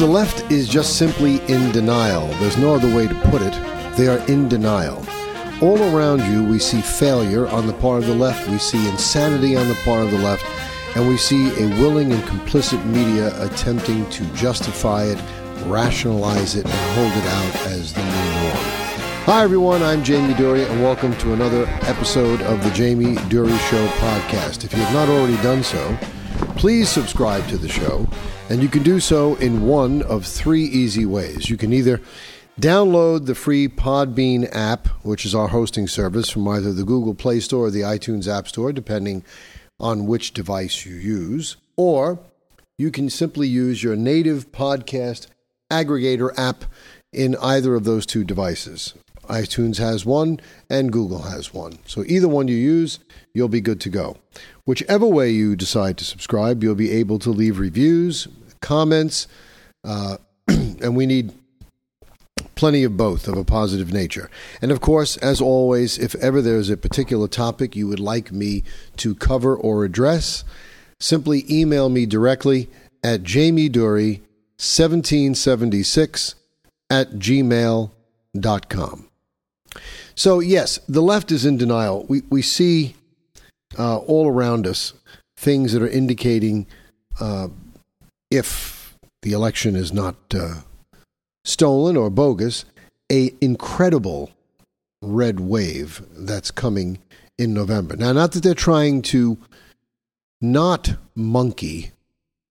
The left is just simply in denial. There's no other way to put it. They are in denial. All around you, we see failure on the part of the left, we see insanity on the part of the left, and we see a willing and complicit media attempting to justify it, rationalize it, and hold it out as the new norm. Hi, everyone. I'm Jamie Durie, and welcome to another episode of the Jamie Durie Show podcast. If you have not already done so, please subscribe to the show, and you can do so in one of three easy ways. You can either download the free Podbean app, which is our hosting service, from either the Google Play Store or the iTunes App Store, depending on which device you use, or you can simply use your native podcast aggregator app in either of those two devices. iTunes has one and Google has one. So either one you use, you'll be good to go. Whichever way you decide to subscribe, you'll be able to leave reviews, comments, uh, and we need plenty of both of a positive nature. And of course, as always, if ever there's a particular topic you would like me to cover or address, simply email me directly at jamiedury1776 at gmail.com. So, yes, the left is in denial. We, we see uh, all around us things that are indicating uh, if the election is not uh, stolen or bogus, a incredible red wave that's coming in November. Now, not that they're trying to not monkey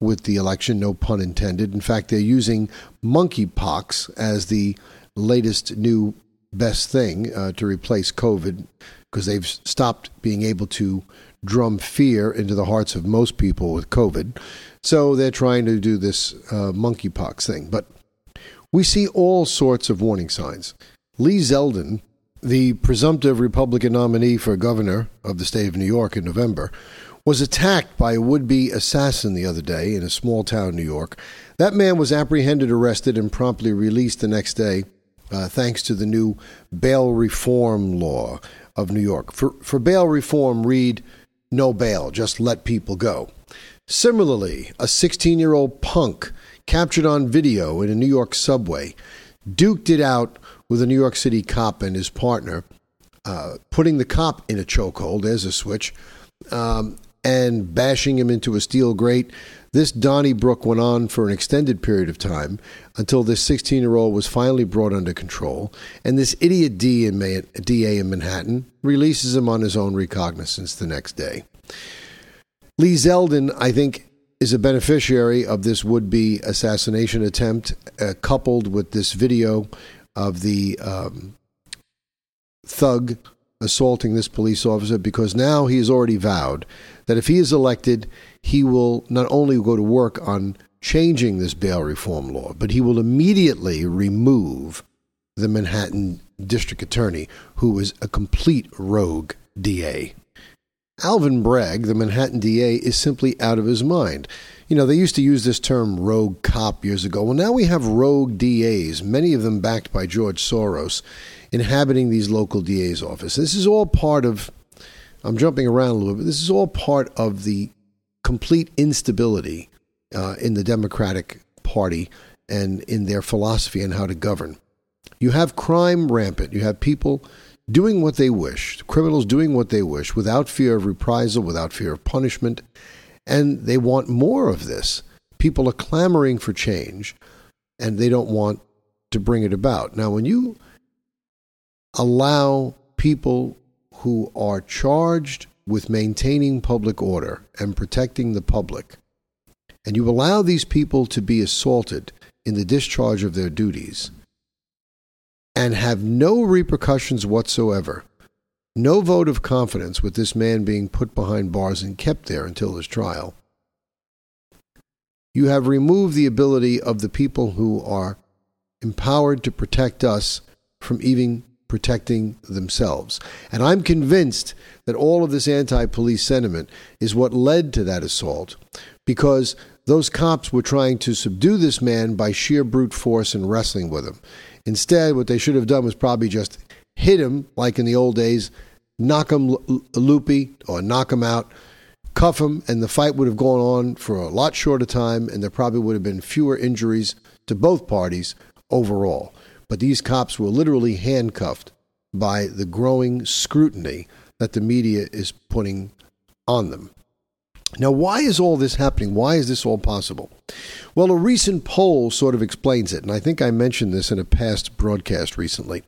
with the election, no pun intended. In fact, they're using monkeypox as the latest new best thing uh, to replace COVID because they've stopped being able to drum fear into the hearts of most people with COVID. So they're trying to do this uh, monkeypox thing. But we see all sorts of warning signs. Lee Zeldin, the presumptive Republican nominee for governor of the state of New York in November, was attacked by a would be assassin the other day in a small town New York. That man was apprehended, arrested, and promptly released the next day, uh, thanks to the new bail reform law of New York. For, for bail reform, read no bail, just let people go. Similarly, a 16 year old punk captured on video in a New York subway duked it out with a New York City cop and his partner, uh, putting the cop in a chokehold, there's a switch, um, and bashing him into a steel grate. This Donnybrook went on for an extended period of time until this 16 year old was finally brought under control. And this idiot D in DA in Manhattan releases him on his own recognizance the next day. Lee Zeldin, I think, is a beneficiary of this would be assassination attempt, uh, coupled with this video of the um, thug assaulting this police officer, because now he has already vowed that if he is elected, he will not only go to work on changing this bail reform law, but he will immediately remove the Manhattan district attorney, who is a complete rogue DA. Alvin Bragg, the Manhattan DA, is simply out of his mind. You know, they used to use this term rogue cop years ago. Well, now we have rogue DAs, many of them backed by George Soros, inhabiting these local DA's offices. This is all part of, I'm jumping around a little bit, but this is all part of the complete instability uh, in the Democratic Party and in their philosophy on how to govern. You have crime rampant. You have people doing what they wish, criminals doing what they wish without fear of reprisal, without fear of punishment, and they want more of this. People are clamoring for change, and they don't want to bring it about. Now, when you allow people who are charged with maintaining public order and protecting the public, and you allow these people to be assaulted in the discharge of their duties, and have no repercussions whatsoever. No vote of confidence with this man being put behind bars and kept there until his trial. You have removed the ability of the people who are empowered to protect us from even protecting themselves. And I'm convinced that all of this anti police sentiment is what led to that assault because those cops were trying to subdue this man by sheer brute force and wrestling with him. Instead, what they should have done was probably just hit him like in the old days, knock him loopy or knock him out, cuff him, and the fight would have gone on for a lot shorter time, and there probably would have been fewer injuries to both parties overall. But these cops were literally handcuffed by the growing scrutiny that the media is putting on them. Now, why is all this happening? Why is this all possible? Well, a recent poll sort of explains it, and I think I mentioned this in a past broadcast recently.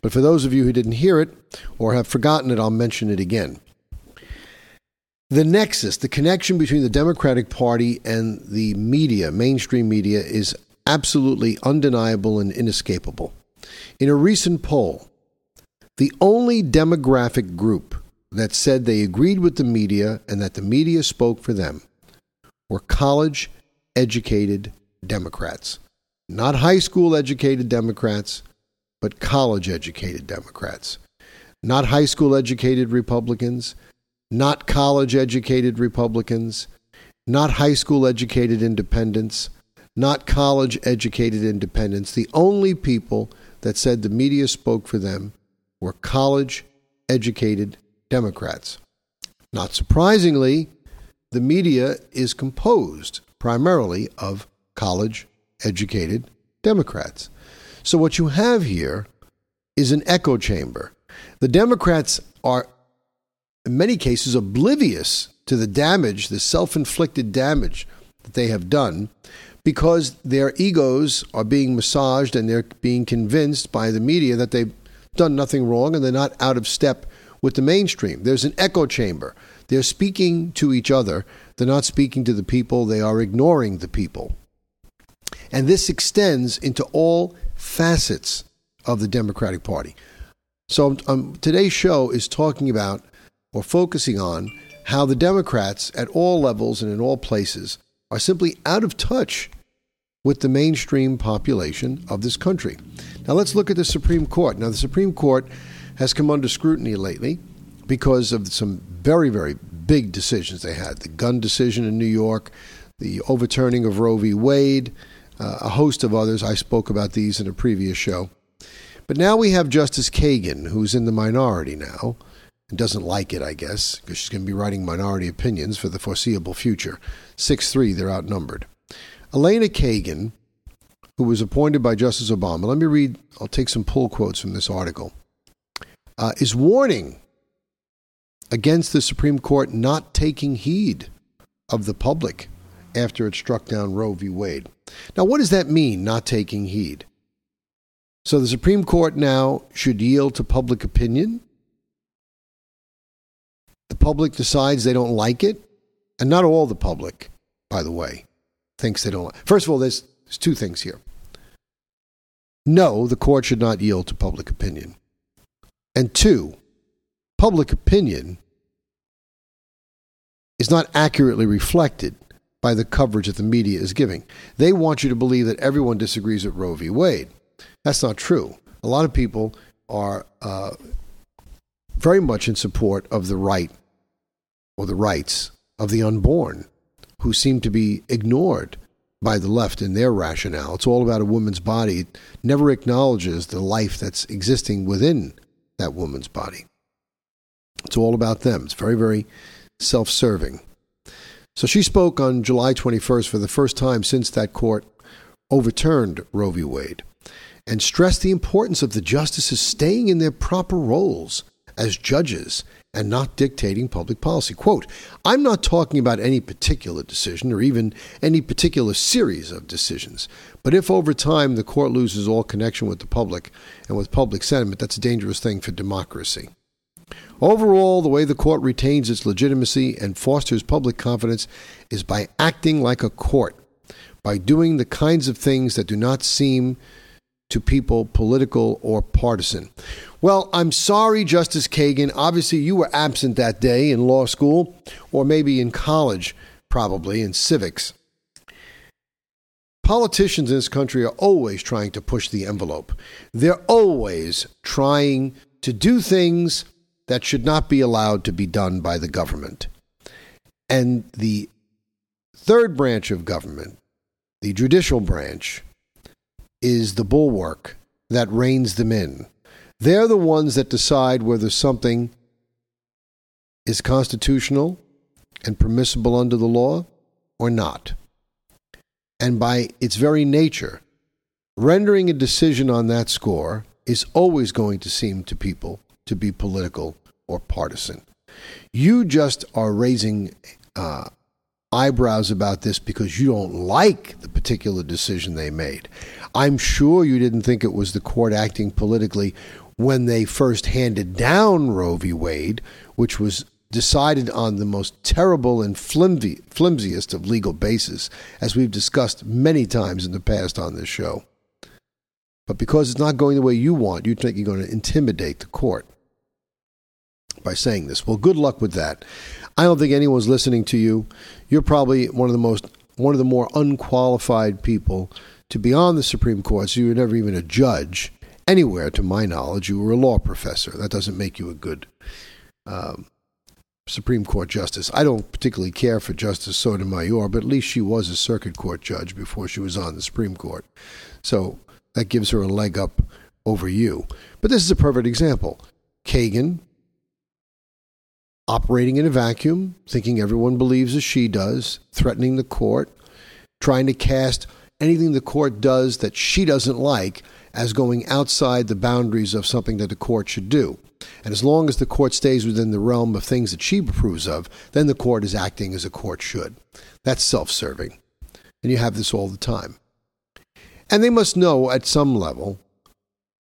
But for those of you who didn't hear it or have forgotten it, I'll mention it again. The nexus, the connection between the Democratic Party and the media, mainstream media, is absolutely undeniable and inescapable. In a recent poll, the only demographic group that said they agreed with the media and that the media spoke for them were college educated Democrats. Not high school educated Democrats, but college educated Democrats. Not high school educated Republicans, not college educated Republicans, not high school educated independents, not college educated independents. The only people that said the media spoke for them were college educated Democrats. Not surprisingly, the media is composed primarily of college educated Democrats. So, what you have here is an echo chamber. The Democrats are, in many cases, oblivious to the damage, the self inflicted damage that they have done because their egos are being massaged and they're being convinced by the media that they've done nothing wrong and they're not out of step with the mainstream. There's an echo chamber. They're speaking to each other. They're not speaking to the people. They are ignoring the people. And this extends into all facets of the Democratic Party. So um, today's show is talking about or focusing on how the Democrats at all levels and in all places are simply out of touch with the mainstream population of this country. Now let's look at the Supreme Court. Now the Supreme Court has come under scrutiny lately because of some very, very big decisions they had the gun decision in New York, the overturning of Roe v. Wade, uh, a host of others. I spoke about these in a previous show. But now we have Justice Kagan, who's in the minority now, and doesn't like it, I guess, because she's going to be writing minority opinions for the foreseeable future. 6 3, they're outnumbered. Elena Kagan, who was appointed by Justice Obama, let me read, I'll take some pull quotes from this article uh, is warning against the Supreme Court not taking heed of the public after it struck down Roe v. Wade. Now, what does that mean, not taking heed? So the Supreme Court now should yield to public opinion. The public decides they don't like it, and not all the public, by the way, thinks they don't like. First of all, there's, there's two things here. No, the court should not yield to public opinion. And two, public opinion is not accurately reflected by the coverage that the media is giving. They want you to believe that everyone disagrees with Roe v. Wade. That's not true. A lot of people are uh, very much in support of the right or the rights of the unborn who seem to be ignored by the left in their rationale. It's all about a woman's body. It never acknowledges the life that's existing within that woman's body. It's all about them. It's very, very self serving. So she spoke on July 21st for the first time since that court overturned Roe v. Wade and stressed the importance of the justices staying in their proper roles as judges and not dictating public policy. Quote, I'm not talking about any particular decision or even any particular series of decisions, but if over time the court loses all connection with the public and with public sentiment, that's a dangerous thing for democracy. Overall, the way the court retains its legitimacy and fosters public confidence is by acting like a court, by doing the kinds of things that do not seem to people political or partisan. Well, I'm sorry, Justice Kagan. Obviously, you were absent that day in law school, or maybe in college, probably in civics. Politicians in this country are always trying to push the envelope. They're always trying to do things that should not be allowed to be done by the government. And the third branch of government, the judicial branch, is the bulwark that reins them in. They're the ones that decide whether something is constitutional and permissible under the law or not. And by its very nature, rendering a decision on that score is always going to seem to people to be political or partisan. You just are raising uh, eyebrows about this because you don't like the particular decision they made. I'm sure you didn't think it was the court acting politically when they first handed down Roe v. Wade, which was decided on the most terrible and flimsy, flimsiest of legal bases, as we've discussed many times in the past on this show. But because it's not going the way you want, you think you're going to intimidate the court by saying this. Well, good luck with that. I don't think anyone's listening to you. You're probably one of the most one of the more unqualified people to be on the Supreme Court. So you were never even a judge anywhere, to my knowledge. You were a law professor. That doesn't make you a good um, Supreme Court justice. I don't particularly care for Justice Sotomayor, but at least she was a circuit court judge before she was on the Supreme Court. So that gives her a leg up over you. But this is a perfect example. Kagan operating in a vacuum, thinking everyone believes as she does, threatening the court, trying to cast anything the court does that she doesn't like as going outside the boundaries of something that the court should do. And as long as the court stays within the realm of things that she approves of, then the court is acting as a court should. That's self serving. And you have this all the time. And they must know at some level,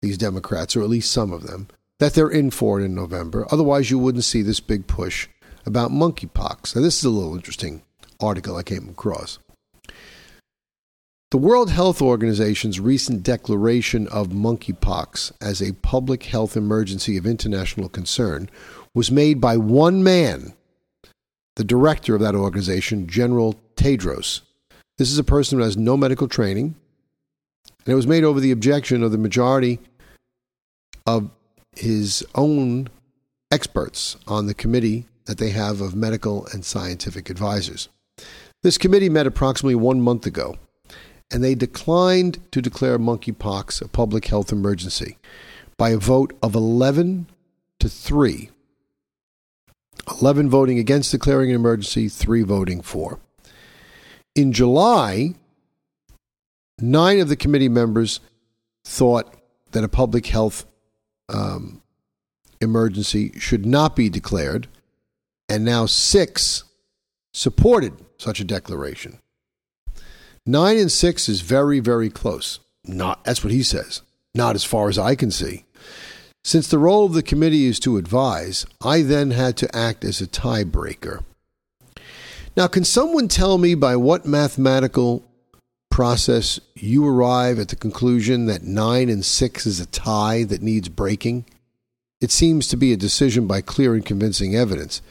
these Democrats, or at least some of them, that they're in for it in November. Otherwise, you wouldn't see this big push about monkeypox. Now, this is a little interesting article I came across. The World Health Organization's recent declaration of monkeypox as a public health emergency of international concern was made by one man, the director of that organization, General Tedros. This is a person who has no medical training, and it was made over the objection of the majority of his own experts on the committee that they have of medical and scientific advisors. This committee met approximately one month ago, and they declined to declare monkeypox a public health emergency by a vote of 11 to 3. 11 voting against declaring an emergency, 3 voting for. In July, nine of the committee members thought that a public health um, emergency should not be declared, and now six supported such a declaration. Nine and six is very, very close. Not that's what he says. Not as far as I can see. Since the role of the committee is to advise, I then had to act as a tiebreaker. Now, can someone tell me by what mathematical process, you arrive at the conclusion that nine and six is a tie that needs breaking? It seems to be a decision by clear and convincing evidence.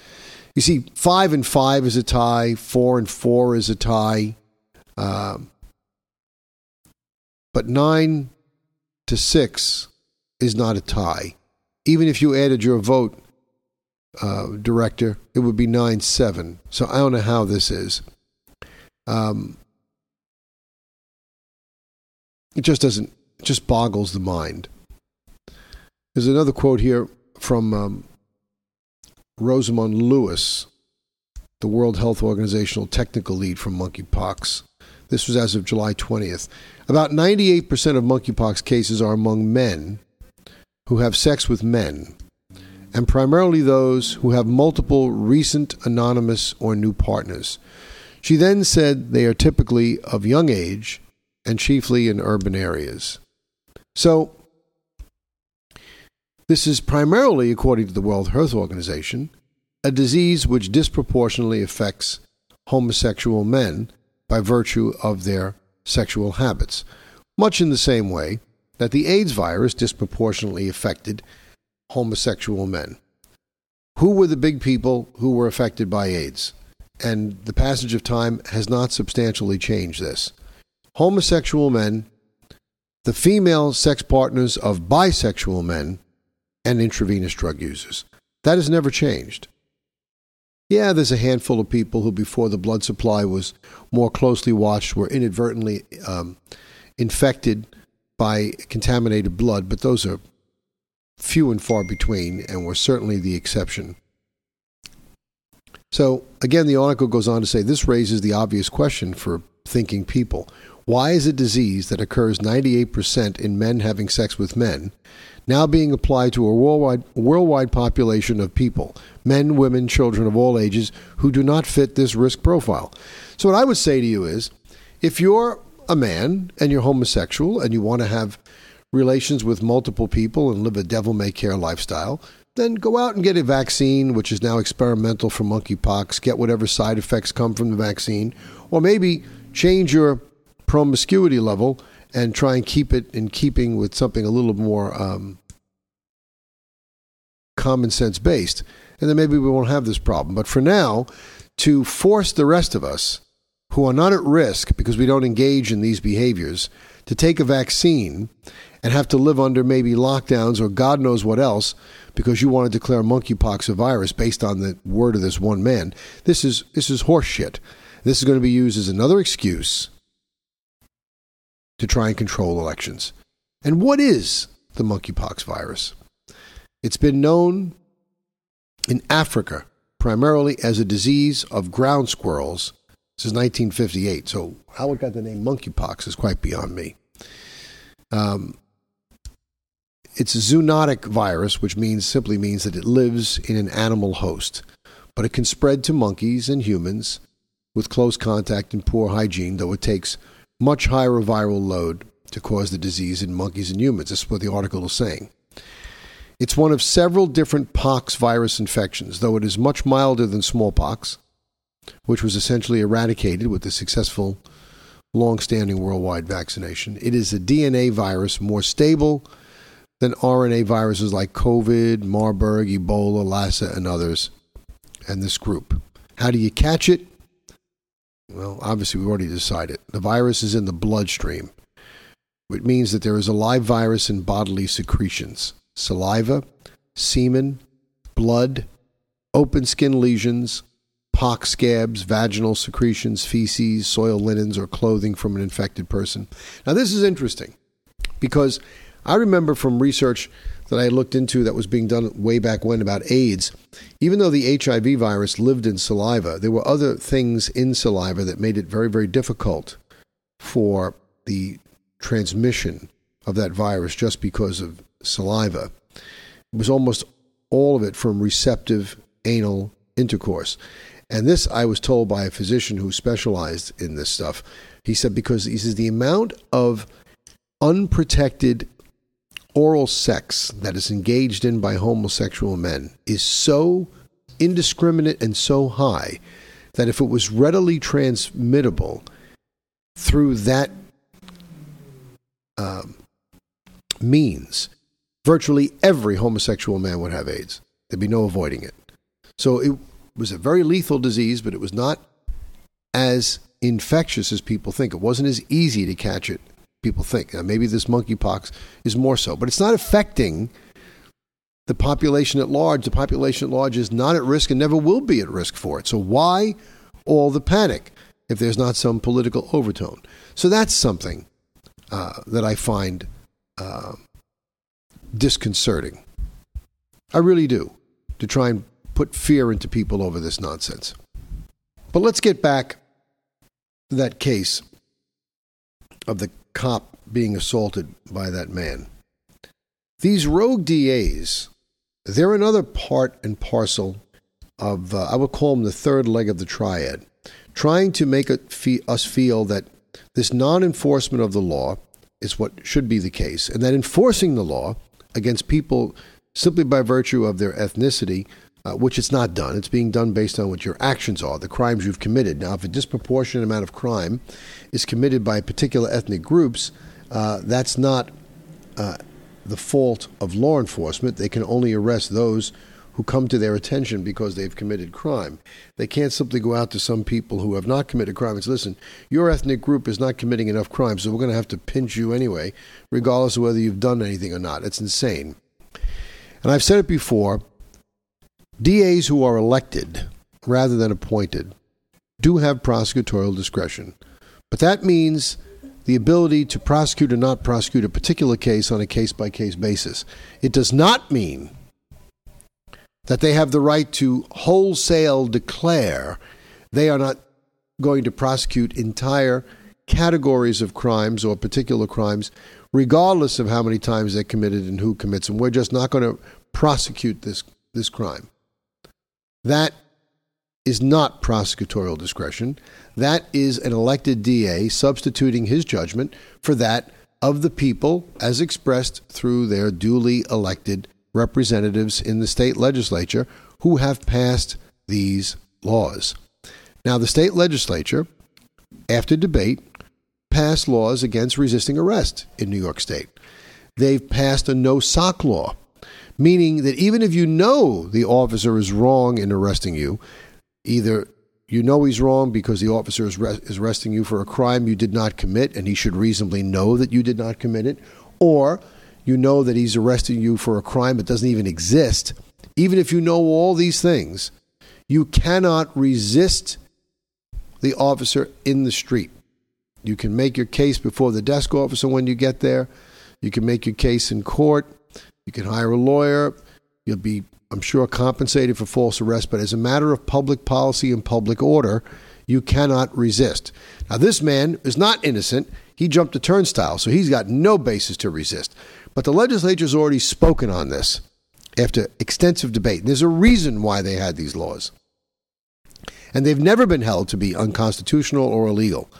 You see, five and five is a tie, four and four is a tie, um, but nine to six is not a tie. Even if you added your vote, uh, director, it would be nine seven. So I don't know how this is. Um, it just doesn't, it just boggles the mind. There's another quote here from um, Rosamund Lewis, the World Health Organizational technical lead from monkeypox. This was as of July 20th. About 98% of monkeypox cases are among men who have sex with men, and primarily those who have multiple recent anonymous or new partners. She then said they are typically of young age and chiefly in urban areas. So, this is primarily, according to the World Health Organization, a disease which disproportionately affects homosexual men by virtue of their sexual habits, much in the same way that the AIDS virus disproportionately affected homosexual men. Who were the big people who were affected by AIDS? And the passage of time has not substantially changed this homosexual men, the female sex partners of bisexual men, and intravenous drug users. That has never changed. Yeah, there's a handful of people who, before the blood supply was more closely watched, were inadvertently um, infected by contaminated blood, but those are few and far between and were certainly the exception. So, again, the article goes on to say this raises the obvious question for thinking people Why is a disease that occurs 98% in men having sex with men now being applied to a worldwide, worldwide population of people, men, women, children of all ages, who do not fit this risk profile? So, what I would say to you is if you're a man and you're homosexual and you want to have relations with multiple people and live a devil may care lifestyle, then go out and get a vaccine, which is now experimental for monkeypox. Get whatever side effects come from the vaccine, or maybe change your promiscuity level and try and keep it in keeping with something a little more um, common sense based. And then maybe we won't have this problem. But for now, to force the rest of us who are not at risk because we don't engage in these behaviors to take a vaccine and have to live under maybe lockdowns or God knows what else because you want to declare monkeypox a virus based on the word of this one man. This is this is horseshit. This is going to be used as another excuse to try and control elections. And what is the monkeypox virus? It's been known in Africa primarily as a disease of ground squirrels since 1958. So how it got the name monkeypox is quite beyond me. Um, it's a zoonotic virus, which means simply means that it lives in an animal host, but it can spread to monkeys and humans with close contact and poor hygiene, though it takes much higher viral load to cause the disease in monkeys and humans. This is what the article is saying. It's one of several different pox virus infections, though it is much milder than smallpox, which was essentially eradicated with the successful long standing worldwide vaccination. It is a DNA virus more stable than RNA viruses like COVID, Marburg, Ebola, Lassa, and others, and this group. How do you catch it? Well, obviously, we've already decided. The virus is in the bloodstream, which means that there is a live virus in bodily secretions saliva, semen, blood, open skin lesions, pox scabs, vaginal secretions, feces, soil linens, or clothing from an infected person. Now, this is interesting because I remember from research that I looked into that was being done way back when about AIDS, even though the HIV virus lived in saliva, there were other things in saliva that made it very, very difficult for the transmission of that virus just because of saliva. It was almost all of it from receptive anal intercourse. And this I was told by a physician who specialized in this stuff. He said because he says the amount of unprotected oral sex that is engaged in by homosexual men is so indiscriminate and so high that if it was readily transmittable through that um, means, virtually every homosexual man would have AIDS. There'd be no avoiding it. So it was a very lethal disease, but it was not as infectious as people think. It wasn't as easy to catch it people think. Now, maybe this monkeypox is more so, but it's not affecting the population at large. The population at large is not at risk and never will be at risk for it. So, why all the panic if there's not some political overtone? So, that's something uh, that I find uh, disconcerting. I really do, to try and put fear into people over this nonsense. But let's get back to that case of the cop being assaulted by that man. These rogue DAs, they're another part and parcel of, uh, I would call them the third leg of the triad, trying to make us feel that this non enforcement of the law is what should be the case, and that enforcing the law against people simply by virtue of their ethnicity uh, which it's not done. It's being done based on what your actions are, the crimes you've committed. Now, if a disproportionate amount of crime is committed by particular ethnic groups, uh, that's not uh, the fault of law enforcement. They can only arrest those who come to their attention because they've committed crime. They can't simply go out to some people who have not committed crime and say, listen, your ethnic group is not committing enough crime, so we're going to have to pinch you anyway, regardless of whether you've done anything or not. It's insane. And I've said it before DAs who are elected rather than appointed do have prosecutorial discretion, but that means the ability to prosecute or not prosecute a particular case on a case by case basis. It does not mean that they have the right to wholesale declare they are not going to prosecute entire categories of crimes or particular crimes, regardless of how many times they're committed and who commits them. We're just not going to prosecute this, this crime. That is not prosecutorial discretion. That is an elected DA substituting his judgment for that of the people as expressed through their duly elected representatives in the state legislature who have passed these laws. Now, the state legislature, after debate, passed laws against resisting arrest in New York State. They've passed a no sock law, meaning that even if you know the officer is wrong in arresting you, either you know he's wrong because the officer is, re- is arresting you for a crime you did not commit and he should reasonably know that you did not commit it, or you know that he's arresting you for a crime that doesn't even exist. Even if you know all these things, you cannot resist the officer in the street. You can make your case before the desk officer when you get there. You can make your case in court. You can hire a lawyer. You'll be, I'm sure, compensated for false arrest. But as a matter of public policy and public order, you cannot resist. Now, this man is not innocent. He jumped a turnstile, so he's got no basis to resist. But the legislature has already spoken on this after extensive debate. There's a reason why they had these laws. And they've never been held to be unconstitutional or illegal.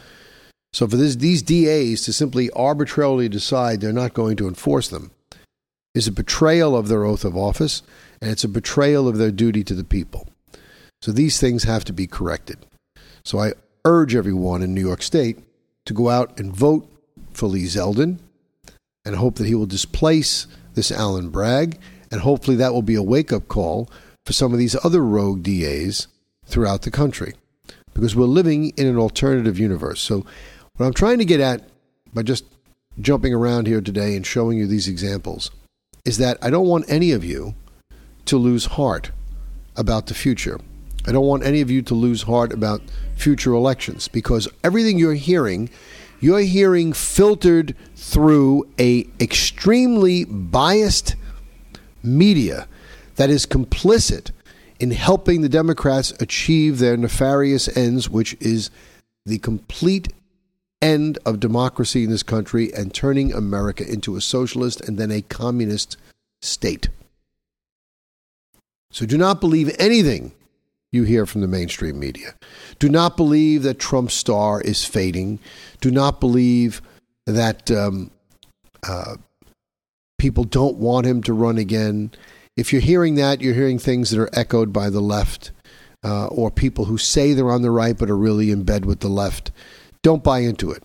So for this, these DAs to simply arbitrarily decide they're not going to enforce them is a betrayal of their oath of office, and it's a betrayal of their duty to the people. So these things have to be corrected. So I urge everyone in New York State to go out and vote for Lee Zeldin and hope that he will displace this Alvin Bragg, and hopefully that will be a wake up call for some of these other rogue DAs throughout the country because we're living in an alternative universe. So what I'm trying to get at by just jumping around here today and showing you these examples is that I don't want any of you to lose heart about the future. I don't want any of you to lose heart about future elections because everything you're hearing, you're hearing filtered through a extremely biased media that is complicit in helping the Democrats achieve their nefarious ends, which is the complete end of democracy in this country and turning America into a socialist and then a communist state. So do not believe anything you hear from the mainstream media. Do not believe that Trump's star is fading. Do not believe that um, uh, people don't want him to run again. If you're hearing that, you're hearing things that are echoed by the left uh, or people who say they're on the right but are really in bed with the left. Don't buy into it.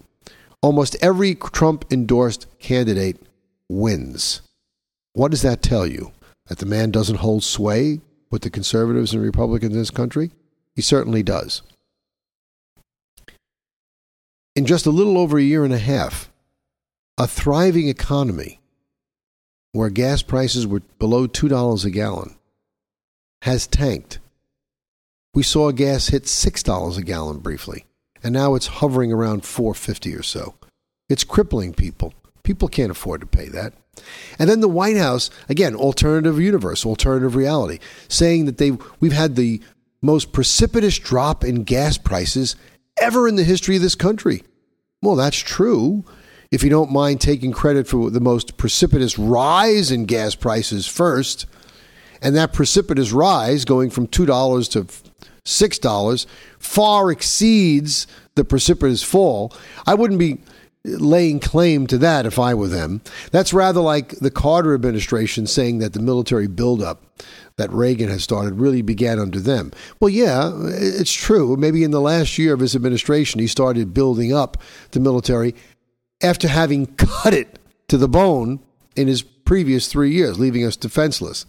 Almost every Trump endorsed candidate wins. What does that tell you? That the man doesn't hold sway with the conservatives and Republicans in this country? He certainly does. In just a little over a year and a half, a thriving economy where gas prices were below $2 a gallon has tanked. We saw gas hit $6 a gallon briefly and now it's hovering around 450 or so. It's crippling people. People can't afford to pay that. And then the White House, again, alternative universe, alternative reality, saying that they we've had the most precipitous drop in gas prices ever in the history of this country. Well, that's true. If you don't mind taking credit for the most precipitous rise in gas prices first, and that precipitous rise going from $2 to $6 far exceeds the precipitous fall. I wouldn't be laying claim to that if I were them. That's rather like the Carter administration saying that the military buildup that Reagan has started really began under them. Well, yeah, it's true. Maybe in the last year of his administration, he started building up the military after having cut it to the bone in his previous three years, leaving us defenseless.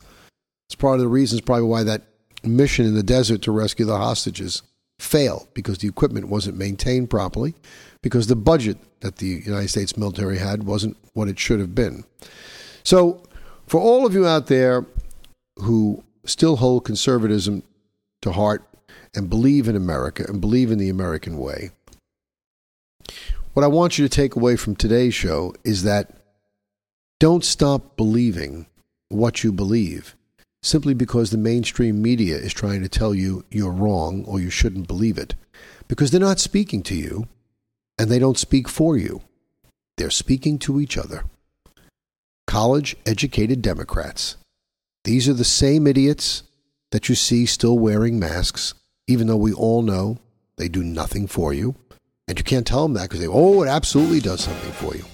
It's part of the reasons probably why that mission in the desert to rescue the hostages failed because the equipment wasn't maintained properly, because the budget that the United States military had wasn't what it should have been. So, for all of you out there who still hold conservatism to heart and believe in America and believe in the American way, what I want you to take away from today's show is that don't stop believing what you believe simply because the mainstream media is trying to tell you you're wrong or you shouldn't believe it. Because they're not speaking to you, and they don't speak for you. They're speaking to each other. College educated Democrats. These are the same idiots that you see still wearing masks, even though we all know they do nothing for you. And you can't tell them that because they, oh, it absolutely does something for you.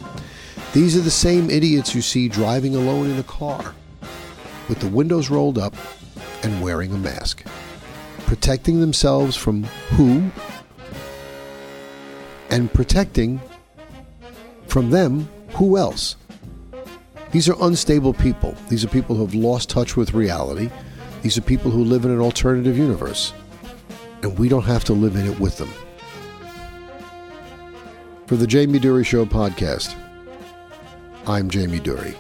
These are the same idiots you see driving alone in a car with the windows rolled up and wearing a mask, protecting themselves from who and protecting from them who else. These are unstable people. These are people who have lost touch with reality. These are people who live in an alternative universe. And we don't have to live in it with them. For the Jamie Durie Show podcast, I'm Jamie Durie.